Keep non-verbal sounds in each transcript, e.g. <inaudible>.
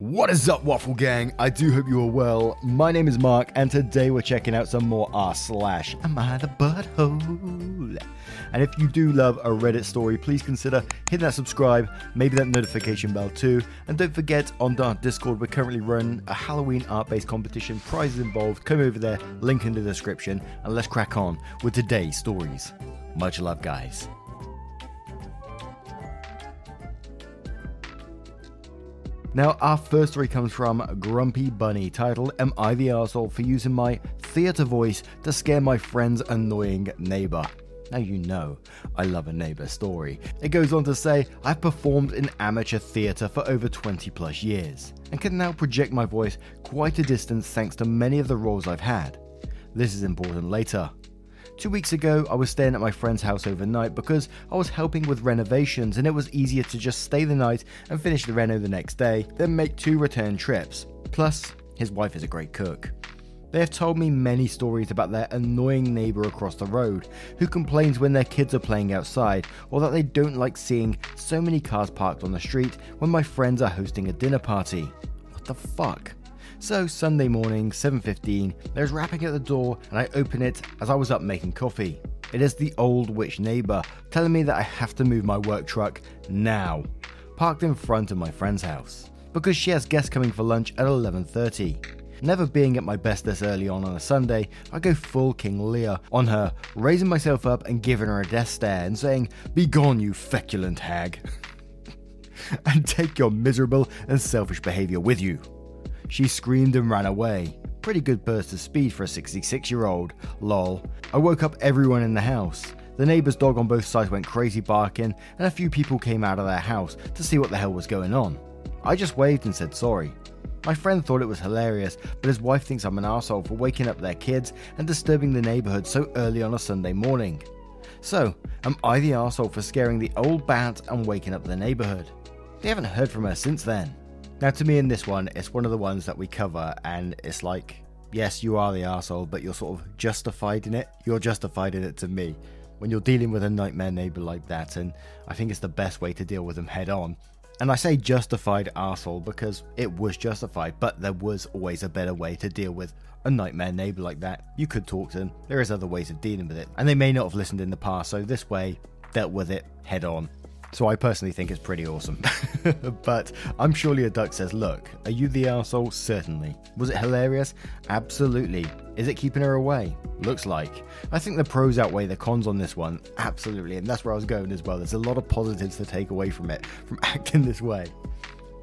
What is up, Waffle Gang? I do hope you are well. My name is Mark, and today we're checking out some more r slash Am I the Butthole? And if you do love a Reddit story, please consider hitting that subscribe, maybe that notification bell too. And don't forget, on our Discord, we're currently running a Halloween art-based competition. Prizes involved. Come over there, link in the description, and let's crack on with today's stories. Much love, guys. Now, our first story comes from Grumpy Bunny, titled Am I the Asshole for using my theatre voice to scare my friend's annoying neighbour? Now you know I love a neighbour story. It goes on to say, I've performed in amateur theatre for over 20 plus years, and can now project my voice quite a distance thanks to many of the roles I've had. This is important later. Two weeks ago, I was staying at my friend's house overnight because I was helping with renovations and it was easier to just stay the night and finish the reno the next day than make two return trips. Plus, his wife is a great cook. They have told me many stories about their annoying neighbour across the road who complains when their kids are playing outside or that they don't like seeing so many cars parked on the street when my friends are hosting a dinner party. What the fuck? So Sunday morning, 7:15, there's rapping at the door and I open it as I was up making coffee. It is the old witch neighbor telling me that I have to move my work truck now, parked in front of my friend's house, because she has guests coming for lunch at 11:30. Never being at my best this early on on a Sunday, I go full King Lear on her, raising myself up and giving her a death stare and saying, "Begone, you feculent hag." <laughs> and take your miserable and selfish behavior with you. She screamed and ran away. Pretty good burst of speed for a 66 year old. Lol. I woke up everyone in the house. The neighbour's dog on both sides went crazy barking, and a few people came out of their house to see what the hell was going on. I just waved and said sorry. My friend thought it was hilarious, but his wife thinks I'm an asshole for waking up their kids and disturbing the neighbourhood so early on a Sunday morning. So, am I the asshole for scaring the old bat and waking up the neighbourhood? They haven't heard from her since then. Now, to me, in this one, it's one of the ones that we cover, and it's like, yes, you are the asshole, but you're sort of justified in it. You're justified in it to me when you're dealing with a nightmare neighbor like that, and I think it's the best way to deal with them head on. And I say justified asshole because it was justified, but there was always a better way to deal with a nightmare neighbor like that. You could talk to them. There is other ways of dealing with it, and they may not have listened in the past. So this way, dealt with it head on. So I personally think it's pretty awesome. <laughs> but I'm surely a duck says, look, are you the asshole? Certainly. Was it hilarious? Absolutely. Is it keeping her away? Looks like. I think the pros outweigh the cons on this one. Absolutely. And that's where I was going as well. There's a lot of positives to take away from it, from <laughs> acting this way.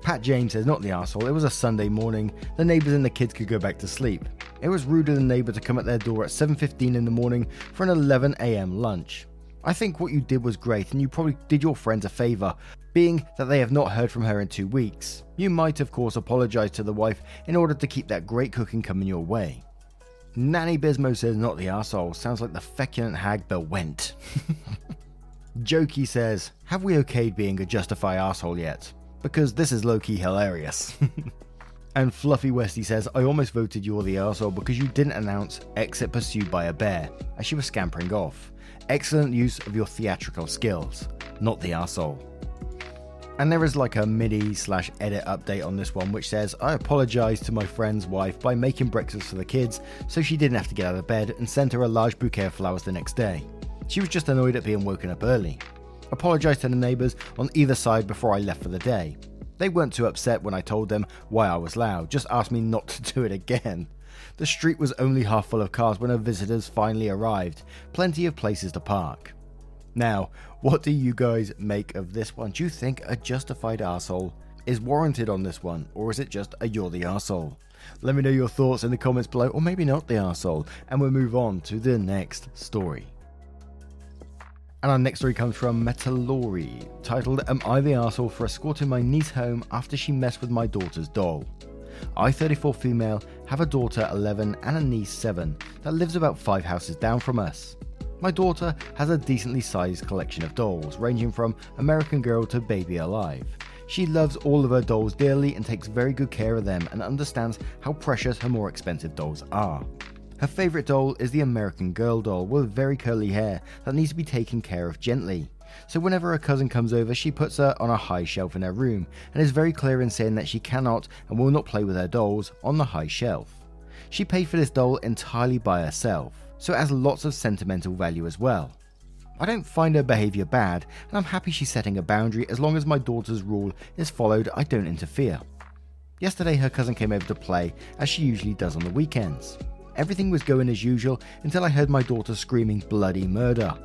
Pat James says, not the asshole. It was a Sunday morning. The neighbors and the kids could go back to sleep. It was rude of the neighbor to come at their door at 7:15 in the morning for an 11 a.m. lunch. I think what you did was great, and you probably did your friends a favour, being that they have not heard from her in two weeks. You might, of course, apologise to the wife in order to keep that great cooking coming your way. Nanny Bismo says, not the arsehole. Sounds like the feculent hag Bill went. <laughs> Jokey says, have we okayed being a justify arsehole yet? Because this is low key hilarious. <laughs> and Fluffy Westy says, I almost voted you're the arsehole because you didn't announce exit pursued by a bear as she was scampering off. Excellent use of your theatrical skills, not the arsehole. And there is like a mini slash edit update on this one, which says, I apologise to my friend's wife by making breakfast for the kids so she didn't have to get out of bed and sent her a large bouquet of flowers the next day. She was just annoyed at being woken up early. Apologised to the neighbours on either side before I left for the day. They weren't too upset when I told them why I was loud, just asked me not to do it again. The street was only half full of cars when our visitors finally arrived, plenty of places to park. Now, what do you guys make of this one? Do you think a justified asshole is warranted on this one, or is it just a you're the asshole? Let me know your thoughts in the comments below, or maybe not the asshole, and we'll move on to the next story. And our next story comes from Metalori, titled Am I the Arsehole for escorting my niece home after she messed with my daughter's doll? I, 34 female, have a daughter 11 and a niece 7 that lives about 5 houses down from us. My daughter has a decently sized collection of dolls, ranging from American Girl to Baby Alive. She loves all of her dolls dearly and takes very good care of them and understands how precious her more expensive dolls are. Her favourite doll is the American Girl doll with very curly hair that needs to be taken care of gently. So whenever her cousin comes over, she puts her on a high shelf in her room and is very clear in saying that she cannot and will not play with her dolls on the high shelf. She paid for this doll entirely by herself, so it has lots of sentimental value as well. I don't find her behaviour bad, and I'm happy she's setting a boundary as long as my daughter's rule is followed, I don't interfere. Yesterday, her cousin came over to play, as she usually does on the weekends. Everything was going as usual until I heard my daughter screaming bloody murder.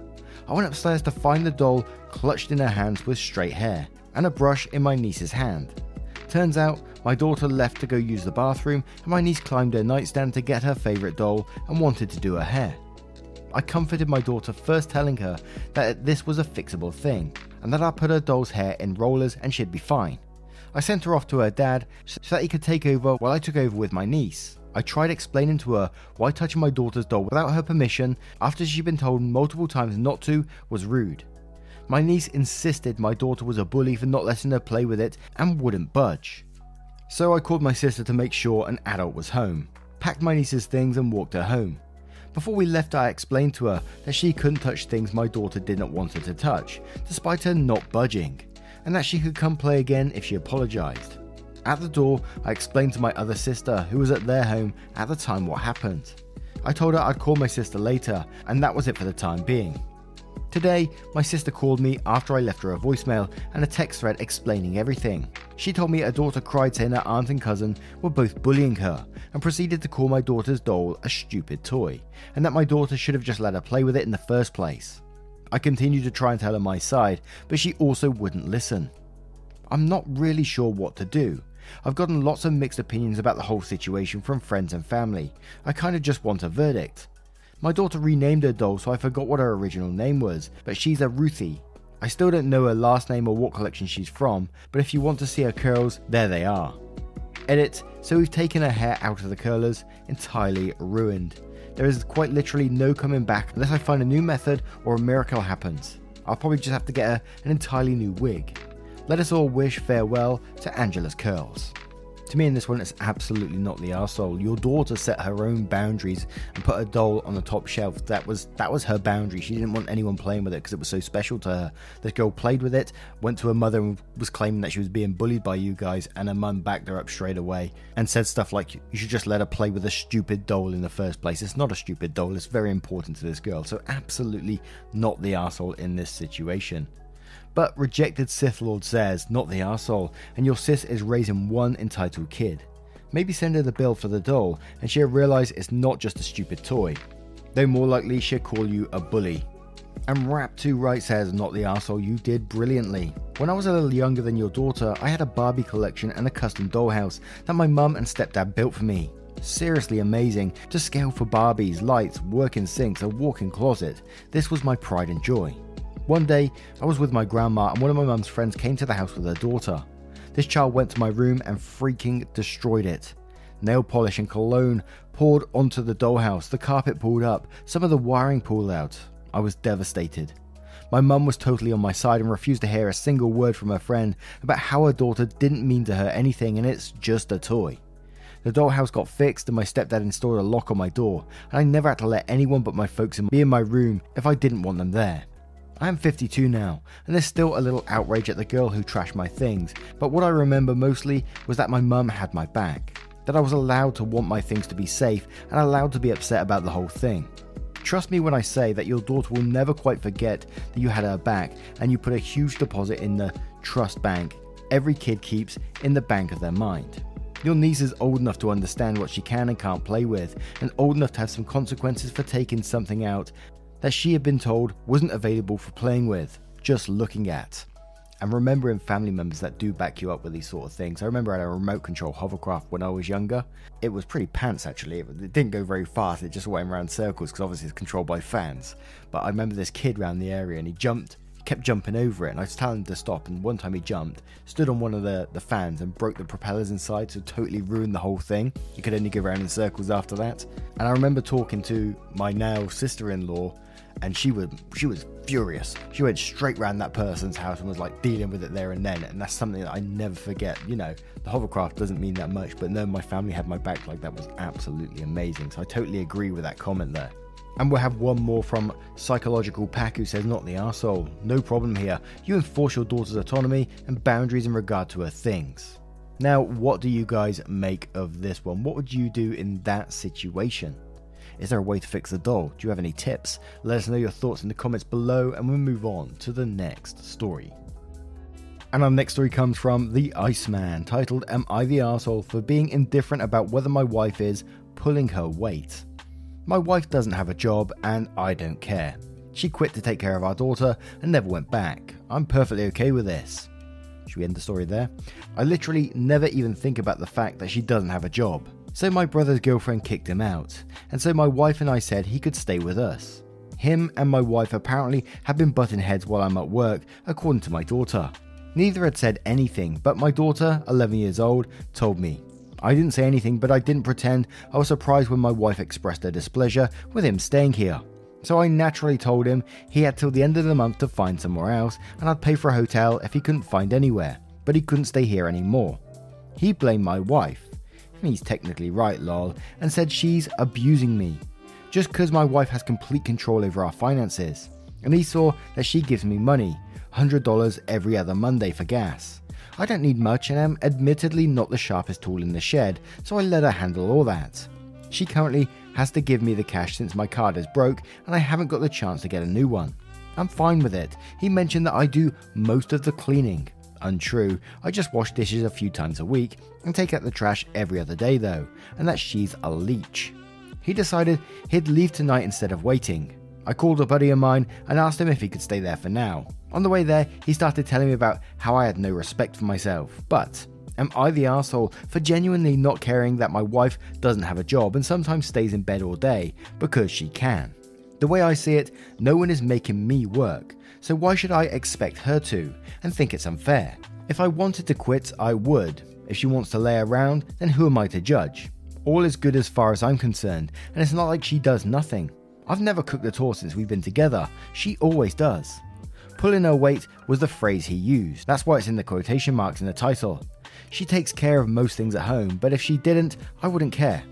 I went upstairs to find the doll clutched in her hands with straight hair and a brush in my niece's hand. Turns out, my daughter left to go use the bathroom, and my niece climbed her nightstand to get her favourite doll and wanted to do her hair. I comforted my daughter, first telling her that this was a fixable thing, and that I put her doll's hair in rollers and she'd be fine. I sent her off to her dad so that he could take over while I took over with my niece. I tried explaining to her why touching my daughter's doll without her permission, after she'd been told multiple times not to, was rude. My niece insisted my daughter was a bully for not letting her play with it and wouldn't budge. So I called my sister to make sure an adult was home, packed my niece's things, and walked her home. Before we left, I explained to her that she couldn't touch things my daughter didn't want her to touch, despite her not budging, and that she could come play again if she apologised. At the door, I explained to my other sister, who was at their home at the time, what happened. I told her I'd call my sister later, and that was it for the time being. Today, my sister called me after I left her a voicemail and a text thread explaining everything. She told me her daughter cried saying her aunt and cousin were both bullying her and proceeded to call my daughter's doll a stupid toy, and that my daughter should have just let her play with it in the first place. I continued to try and tell her my side, but she also wouldn't listen. I'm not really sure what to do. I've gotten lots of mixed opinions about the whole situation from friends and family. I kind of just want a verdict. My daughter renamed her doll, so I forgot what her original name was, but she's a Ruthie. I still don't know her last name or what collection she's from, but if you want to see her curls, there they are. Edit, so we've taken her hair out of the curlers, entirely ruined. There is quite literally no coming back unless I find a new method or a miracle happens. I'll probably just have to get her an entirely new wig. Let us all wish farewell to Angela's curls. To me, in this one, it's absolutely not the arsehole. Your daughter set her own boundaries and put a doll on the top shelf. That was that was her boundary. She didn't want anyone playing with it because it was so special to her. This girl played with it, went to her mother and was claiming that she was being bullied by you guys, and her mum backed her up straight away and said stuff like, "You should just let her play with a stupid doll in the first place." It's not a stupid doll. It's very important to this girl. So absolutely not the arsehole in this situation. But rejected Sith Lord says, not the arsehole, and your sis is raising one entitled kid. Maybe send her the bill for the doll, and she'll realise it's not just a stupid toy. Though more likely she'll call you a bully. And Rap2 Right says, not the arsehole, you did brilliantly. When I was a little younger than your daughter, I had a Barbie collection and a custom dollhouse that my mum and stepdad built for me. Seriously amazing, to scale for Barbies, lights, working sinks, a walk in closet. This was my pride and joy. One day, I was with my grandma, and one of my mum's friends came to the house with her daughter. This child went to my room and freaking destroyed it. Nail polish and cologne poured onto the dollhouse, the carpet pulled up, some of the wiring pulled out. I was devastated. My mum was totally on my side and refused to hear a single word from her friend about how her daughter didn't mean to her anything and it's just a toy. The dollhouse got fixed and my stepdad installed a lock on my door, and I never had to let anyone but my folks be in my room if I didn't want them there. I am 52 now, and there's still a little outrage at the girl who trashed my things, but what I remember mostly was that my mum had my back, that I was allowed to want my things to be safe and allowed to be upset about the whole thing. Trust me when I say that your daughter will never quite forget that you had her back and you put a huge deposit in the trust bank every kid keeps in the bank of their mind. Your niece is old enough to understand what she can and can't play with, and old enough to have some consequences for taking something out that she had been told wasn't available for playing with, just looking at. and remembering family members that do back you up with these sort of things. I remember I had a remote control hovercraft when I was younger. It was pretty pants actually. It didn't go very fast. It just went around circles because obviously it's controlled by fans. But I remember this kid around the area and he jumped kept jumping over it and I was telling him to stop and one time he jumped, stood on one of the, the fans and broke the propellers inside so totally ruined the whole thing. You could only go around in circles after that. And I remember talking to my now sister-in-law and she was she was furious. She went straight round that person's house and was like dealing with it there and then, and that's something that I never forget. You know, the hovercraft doesn't mean that much, but no, my family had my back like that was absolutely amazing. So I totally agree with that comment there. And we'll have one more from Psychological Pack who says, Not the asshole. No problem here. You enforce your daughter's autonomy and boundaries in regard to her things. Now, what do you guys make of this one? What would you do in that situation? Is there a way to fix the doll? Do you have any tips? Let us know your thoughts in the comments below and we'll move on to the next story. And our next story comes from The Iceman, titled Am I the Asshole for being indifferent about whether my wife is pulling her weight? My wife doesn't have a job and I don't care. She quit to take care of our daughter and never went back. I'm perfectly okay with this. Should we end the story there? I literally never even think about the fact that she doesn't have a job. So my brother's girlfriend kicked him out, and so my wife and I said he could stay with us. Him and my wife apparently had been butting heads while I'm at work, according to my daughter. Neither had said anything, but my daughter, 11 years old, told me. I didn't say anything, but I didn't pretend I was surprised when my wife expressed her displeasure with him staying here. So I naturally told him he had till the end of the month to find somewhere else, and I'd pay for a hotel if he couldn't find anywhere, but he couldn't stay here anymore. He blamed my wife. He's technically right, lol, and said she's abusing me. Just because my wife has complete control over our finances. And he saw that she gives me money, $100 every other Monday for gas. I don't need much and am admittedly not the sharpest tool in the shed, so I let her handle all that. She currently has to give me the cash since my card is broke and I haven't got the chance to get a new one. I'm fine with it. He mentioned that I do most of the cleaning. Untrue, I just wash dishes a few times a week and take out the trash every other day though, and that she's a leech. He decided he'd leave tonight instead of waiting. I called a buddy of mine and asked him if he could stay there for now. On the way there, he started telling me about how I had no respect for myself. But am I the asshole for genuinely not caring that my wife doesn't have a job and sometimes stays in bed all day because she can? The way I see it, no one is making me work, so why should I expect her to and think it's unfair? If I wanted to quit, I would. If she wants to lay around, then who am I to judge? All is good as far as I'm concerned, and it's not like she does nothing. I've never cooked at all since we've been together. She always does. Pulling her weight was the phrase he used. That's why it's in the quotation marks in the title. She takes care of most things at home, but if she didn't, I wouldn't care.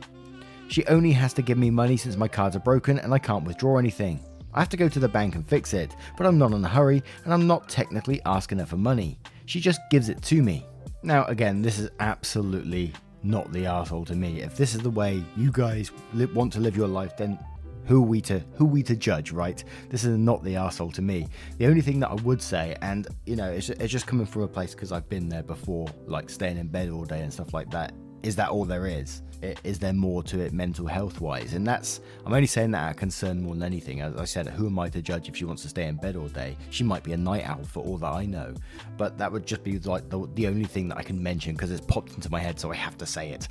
She only has to give me money since my cards are broken and I can't withdraw anything. I have to go to the bank and fix it, but I'm not in a hurry and I'm not technically asking her for money. She just gives it to me. Now, again, this is absolutely not the asshole to me. If this is the way you guys want to live your life, then who we to who we to judge, right? This is not the asshole to me. The only thing that I would say, and you know, it's, it's just coming from a place because I've been there before, like staying in bed all day and stuff like that. Is that all there is? Is there more to it mental health wise? And that's, I'm only saying that out of concern more than anything. As I said, who am I to judge if she wants to stay in bed all day? She might be a night owl for all that I know. But that would just be like the, the only thing that I can mention because it's popped into my head, so I have to say it.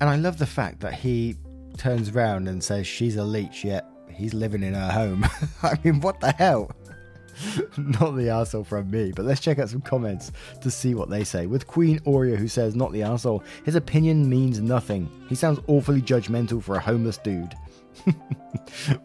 And I love the fact that he turns around and says she's a leech, yet he's living in her home. <laughs> I mean, what the hell? <laughs> not the asshole from me, but let's check out some comments to see what they say. With Queen Oreo, who says, Not the asshole, his opinion means nothing. He sounds awfully judgmental for a homeless dude. <laughs>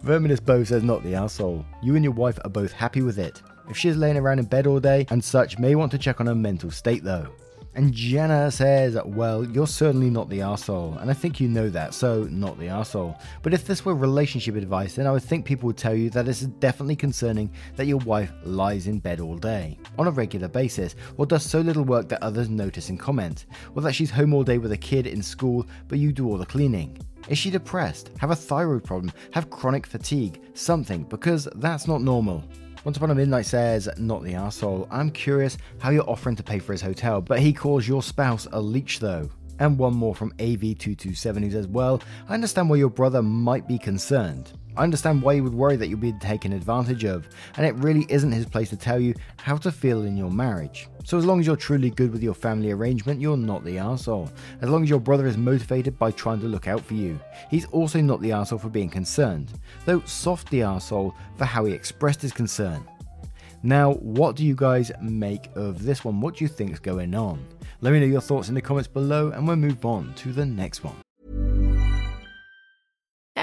Verminous Bo says, Not the asshole. You and your wife are both happy with it. If she's laying around in bed all day and such, may want to check on her mental state though. And Jenna says, Well, you're certainly not the asshole, and I think you know that, so not the asshole. But if this were relationship advice, then I would think people would tell you that it's definitely concerning that your wife lies in bed all day, on a regular basis, or does so little work that others notice and comment, or that she's home all day with a kid in school, but you do all the cleaning. Is she depressed? Have a thyroid problem? Have chronic fatigue? Something, because that's not normal. Once Upon a Midnight says, Not the asshole. I'm curious how you're offering to pay for his hotel, but he calls your spouse a leech though. And one more from AV227 who says, Well, I understand why your brother might be concerned. I understand why you would worry that you'll be taken advantage of, and it really isn't his place to tell you how to feel in your marriage. So, as long as you're truly good with your family arrangement, you're not the asshole. As long as your brother is motivated by trying to look out for you, he's also not the asshole for being concerned, though soft the asshole for how he expressed his concern. Now, what do you guys make of this one? What do you think is going on? Let me know your thoughts in the comments below, and we'll move on to the next one.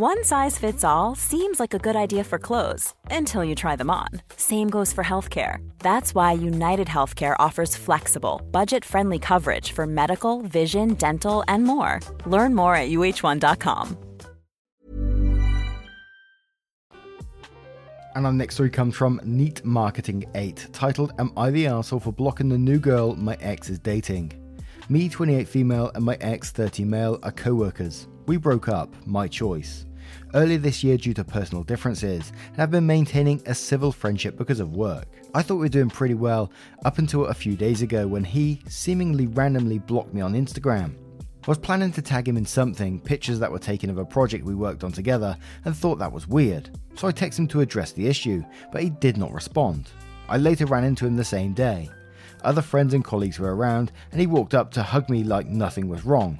One size fits all seems like a good idea for clothes until you try them on. Same goes for healthcare. That's why United Healthcare offers flexible, budget friendly coverage for medical, vision, dental, and more. Learn more at uh1.com. And our next story comes from Neat Marketing 8, titled Am I the Arsehole for blocking the new girl my ex is dating? Me, 28 female, and my ex, 30 male, are co workers. We broke up, my choice. Earlier this year, due to personal differences, and have been maintaining a civil friendship because of work. I thought we were doing pretty well up until a few days ago when he seemingly randomly blocked me on Instagram. I was planning to tag him in something, pictures that were taken of a project we worked on together, and thought that was weird. So I texted him to address the issue, but he did not respond. I later ran into him the same day. Other friends and colleagues were around, and he walked up to hug me like nothing was wrong.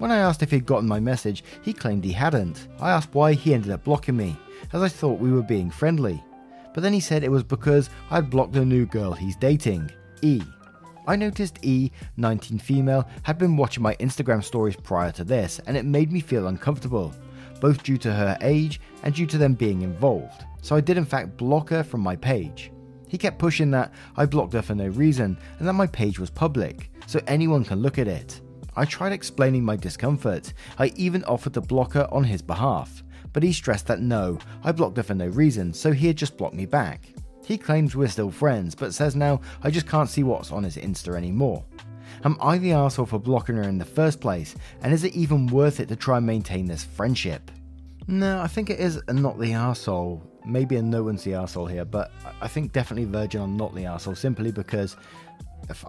When I asked if he'd gotten my message, he claimed he hadn't. I asked why he ended up blocking me, as I thought we were being friendly. But then he said it was because I'd blocked a new girl he's dating, E. I noticed E, 19 female, had been watching my Instagram stories prior to this, and it made me feel uncomfortable, both due to her age and due to them being involved. So I did in fact block her from my page. He kept pushing that I blocked her for no reason and that my page was public, so anyone can look at it. I tried explaining my discomfort. I even offered to block her on his behalf, but he stressed that no, I blocked her for no reason, so he had just blocked me back. He claims we're still friends, but says now I just can't see what's on his Insta anymore. Am I the asshole for blocking her in the first place, and is it even worth it to try and maintain this friendship? No, I think it is not the asshole. Maybe a no one's the asshole here, but I think definitely Virgin on not the asshole simply because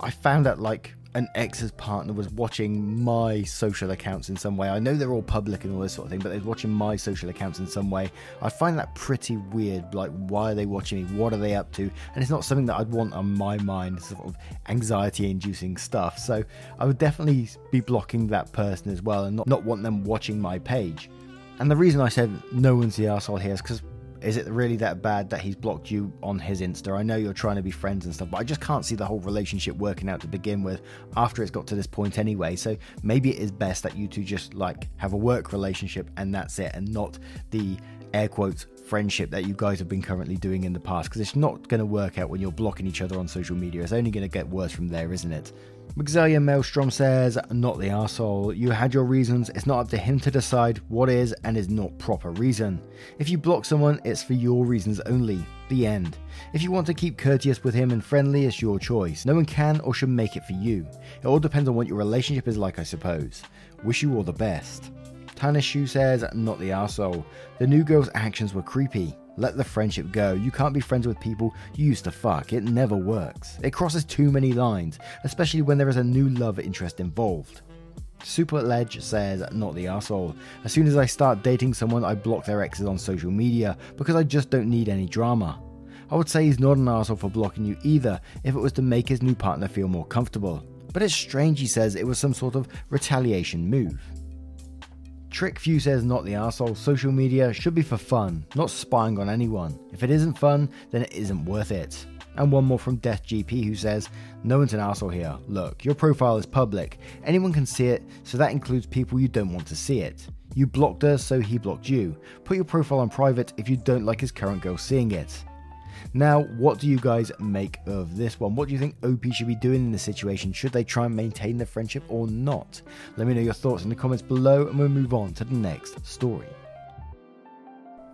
I found that like an ex's partner was watching my social accounts in some way. I know they're all public and all this sort of thing, but they're watching my social accounts in some way. I find that pretty weird. Like, why are they watching me? What are they up to? And it's not something that I'd want on my mind, sort of anxiety inducing stuff. So I would definitely be blocking that person as well and not, not want them watching my page. And the reason I said no one's the asshole here is because is it really that bad that he's blocked you on his Insta? I know you're trying to be friends and stuff, but I just can't see the whole relationship working out to begin with after it's got to this point anyway. So maybe it is best that you two just like have a work relationship and that's it, and not the air quotes friendship that you guys have been currently doing in the past because it's not going to work out when you're blocking each other on social media. It's only going to get worse from there, isn't it? Maxelia Maelstrom says, Not the asshole. You had your reasons. It's not up to him to decide what is and is not proper reason. If you block someone, it's for your reasons only. The end. If you want to keep courteous with him and friendly, it's your choice. No one can or should make it for you. It all depends on what your relationship is like, I suppose. Wish you all the best. Tanishu says, Not the asshole. The new girl's actions were creepy. Let the friendship go. You can't be friends with people you used to fuck. It never works. It crosses too many lines, especially when there is a new love interest involved. Super Ledge says, not the asshole. As soon as I start dating someone, I block their exes on social media because I just don't need any drama. I would say he's not an asshole for blocking you either if it was to make his new partner feel more comfortable. But it's strange he says it was some sort of retaliation move. Trickview says not the asshole. Social media should be for fun, not spying on anyone. If it isn't fun, then it isn't worth it. And one more from Death GP who says, No one's an asshole here. Look, your profile is public. Anyone can see it, so that includes people you don't want to see it. You blocked her, so he blocked you. Put your profile on private if you don't like his current girl seeing it. Now, what do you guys make of this one? What do you think OP should be doing in this situation? Should they try and maintain their friendship or not? Let me know your thoughts in the comments below and we'll move on to the next story.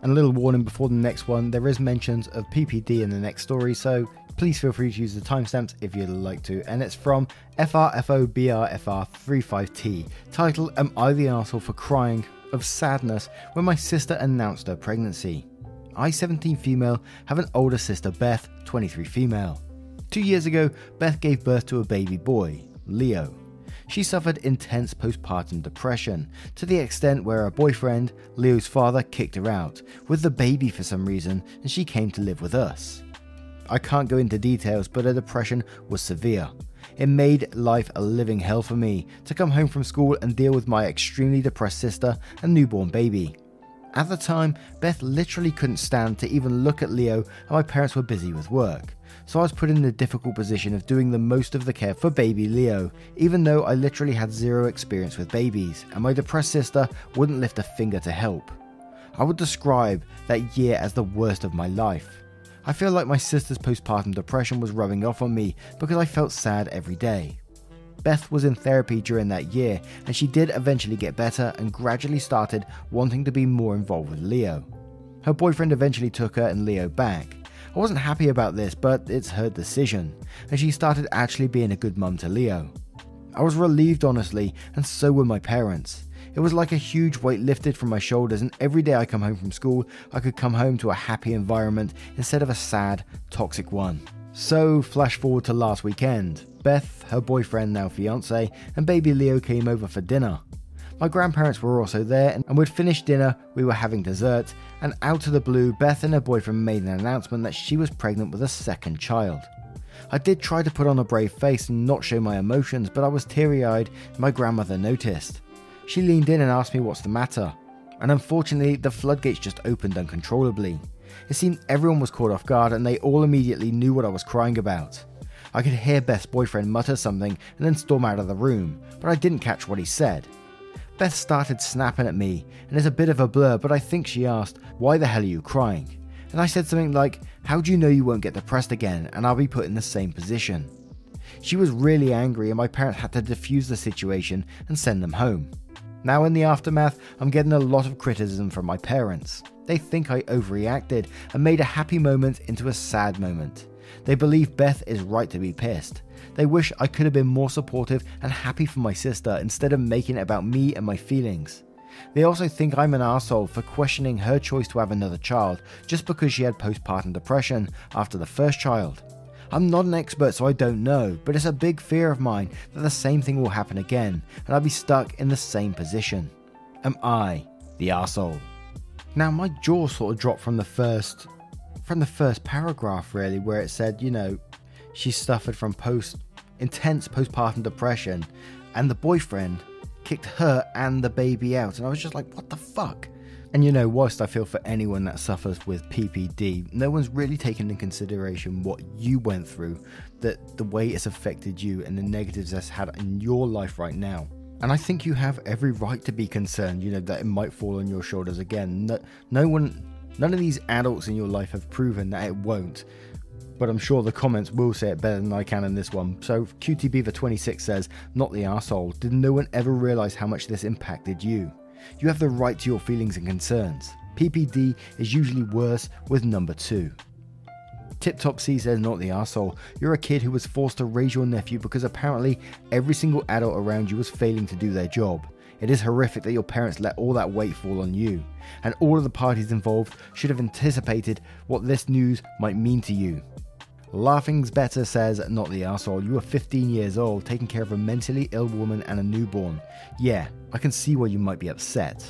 And a little warning before the next one, there is mentions of PPD in the next story, so please feel free to use the timestamps if you'd like to. And it's from FRFOBRFR35T, titled Am I the Arsehole for Crying of Sadness when my sister announced her pregnancy? I, 17 female, have an older sister, Beth, 23 female. Two years ago, Beth gave birth to a baby boy, Leo. She suffered intense postpartum depression, to the extent where her boyfriend, Leo's father, kicked her out, with the baby for some reason, and she came to live with us. I can't go into details, but her depression was severe. It made life a living hell for me to come home from school and deal with my extremely depressed sister and newborn baby. At the time, Beth literally couldn't stand to even look at Leo, and my parents were busy with work. So I was put in the difficult position of doing the most of the care for baby Leo, even though I literally had zero experience with babies, and my depressed sister wouldn't lift a finger to help. I would describe that year as the worst of my life. I feel like my sister's postpartum depression was rubbing off on me because I felt sad every day. Beth was in therapy during that year, and she did eventually get better and gradually started wanting to be more involved with Leo. Her boyfriend eventually took her and Leo back. I wasn't happy about this, but it's her decision, and she started actually being a good mum to Leo. I was relieved, honestly, and so were my parents. It was like a huge weight lifted from my shoulders, and every day I come home from school, I could come home to a happy environment instead of a sad, toxic one. So, flash forward to last weekend. Beth, her boyfriend, now fiance, and baby Leo came over for dinner. My grandparents were also there, and we'd finished dinner, we were having dessert, and out of the blue, Beth and her boyfriend made an announcement that she was pregnant with a second child. I did try to put on a brave face and not show my emotions, but I was teary eyed, and my grandmother noticed. She leaned in and asked me what's the matter, and unfortunately, the floodgates just opened uncontrollably. It seemed everyone was caught off guard and they all immediately knew what I was crying about. I could hear Beth's boyfriend mutter something and then storm out of the room, but I didn't catch what he said. Beth started snapping at me, and it's a bit of a blur, but I think she asked, Why the hell are you crying? And I said something like, How do you know you won't get depressed again and I'll be put in the same position? She was really angry, and my parents had to defuse the situation and send them home. Now, in the aftermath, I'm getting a lot of criticism from my parents. They think I overreacted and made a happy moment into a sad moment. They believe Beth is right to be pissed. They wish I could have been more supportive and happy for my sister instead of making it about me and my feelings. They also think I'm an asshole for questioning her choice to have another child just because she had postpartum depression after the first child. I'm not an expert, so I don't know, but it's a big fear of mine that the same thing will happen again, and I'll be stuck in the same position. Am I the asshole? Now my jaw sort of dropped from the first from the first paragraph really where it said, you know, she suffered from post intense postpartum depression and the boyfriend kicked her and the baby out and I was just like, what the fuck? And you know, whilst I feel for anyone that suffers with PPD, no one's really taken into consideration what you went through, that the way it's affected you and the negatives that's had in your life right now. And I think you have every right to be concerned, you know, that it might fall on your shoulders again. No, no one, none of these adults in your life have proven that it won't. But I'm sure the comments will say it better than I can in this one. So QTBeaver26 says, Not the asshole. Did no one ever realize how much this impacted you? You have the right to your feelings and concerns. PPD is usually worse with number two. Tip Top C says, Not the asshole. You're a kid who was forced to raise your nephew because apparently every single adult around you was failing to do their job. It is horrific that your parents let all that weight fall on you, and all of the parties involved should have anticipated what this news might mean to you. Laughing's Better says, Not the asshole. You are 15 years old, taking care of a mentally ill woman and a newborn. Yeah, I can see why you might be upset.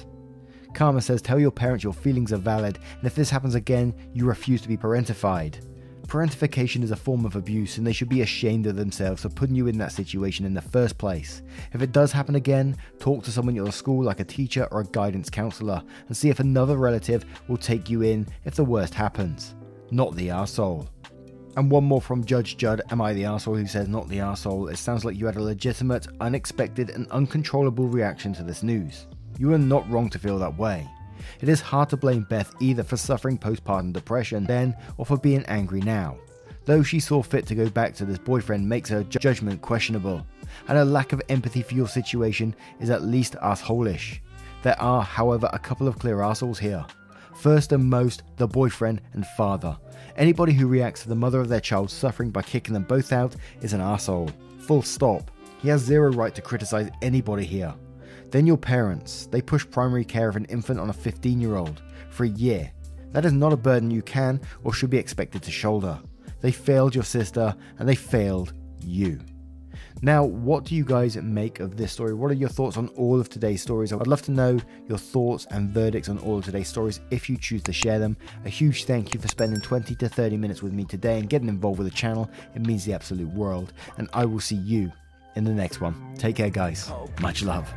Karma says, Tell your parents your feelings are valid, and if this happens again, you refuse to be parentified. Parentification is a form of abuse, and they should be ashamed of themselves for putting you in that situation in the first place. If it does happen again, talk to someone at your school, like a teacher or a guidance counselor, and see if another relative will take you in if the worst happens. Not the arsehole. And one more from Judge Judd, Am I the arsehole? who says, Not the arsehole. It sounds like you had a legitimate, unexpected, and uncontrollable reaction to this news. You are not wrong to feel that way. It is hard to blame Beth either for suffering postpartum depression then or for being angry now. Though she saw fit to go back to this boyfriend makes her judgment questionable, and her lack of empathy for your situation is at least assholish. There are, however, a couple of clear assholes here. First and most, the boyfriend and father. Anybody who reacts to the mother of their child suffering by kicking them both out is an asshole. Full stop. He has zero right to criticize anybody here. Then your parents. They push primary care of an infant on a 15 year old for a year. That is not a burden you can or should be expected to shoulder. They failed your sister and they failed you. Now, what do you guys make of this story? What are your thoughts on all of today's stories? I'd love to know your thoughts and verdicts on all of today's stories if you choose to share them. A huge thank you for spending 20 to 30 minutes with me today and getting involved with the channel. It means the absolute world. And I will see you in the next one. Take care, guys. Much love.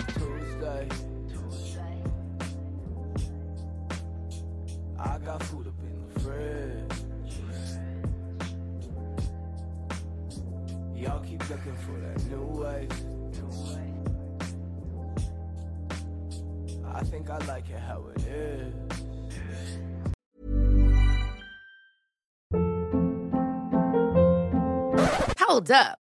I got food up in the fridge. Y'all keep looking for that new wave. I think I like it how it is. Hold up.